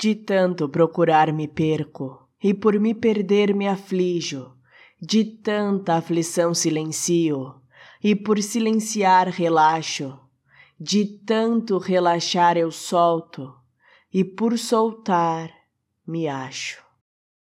De tanto procurar me perco, e por me perder me aflijo, de tanta aflição silencio, e por silenciar relaxo, de tanto relaxar eu solto, e por soltar me acho.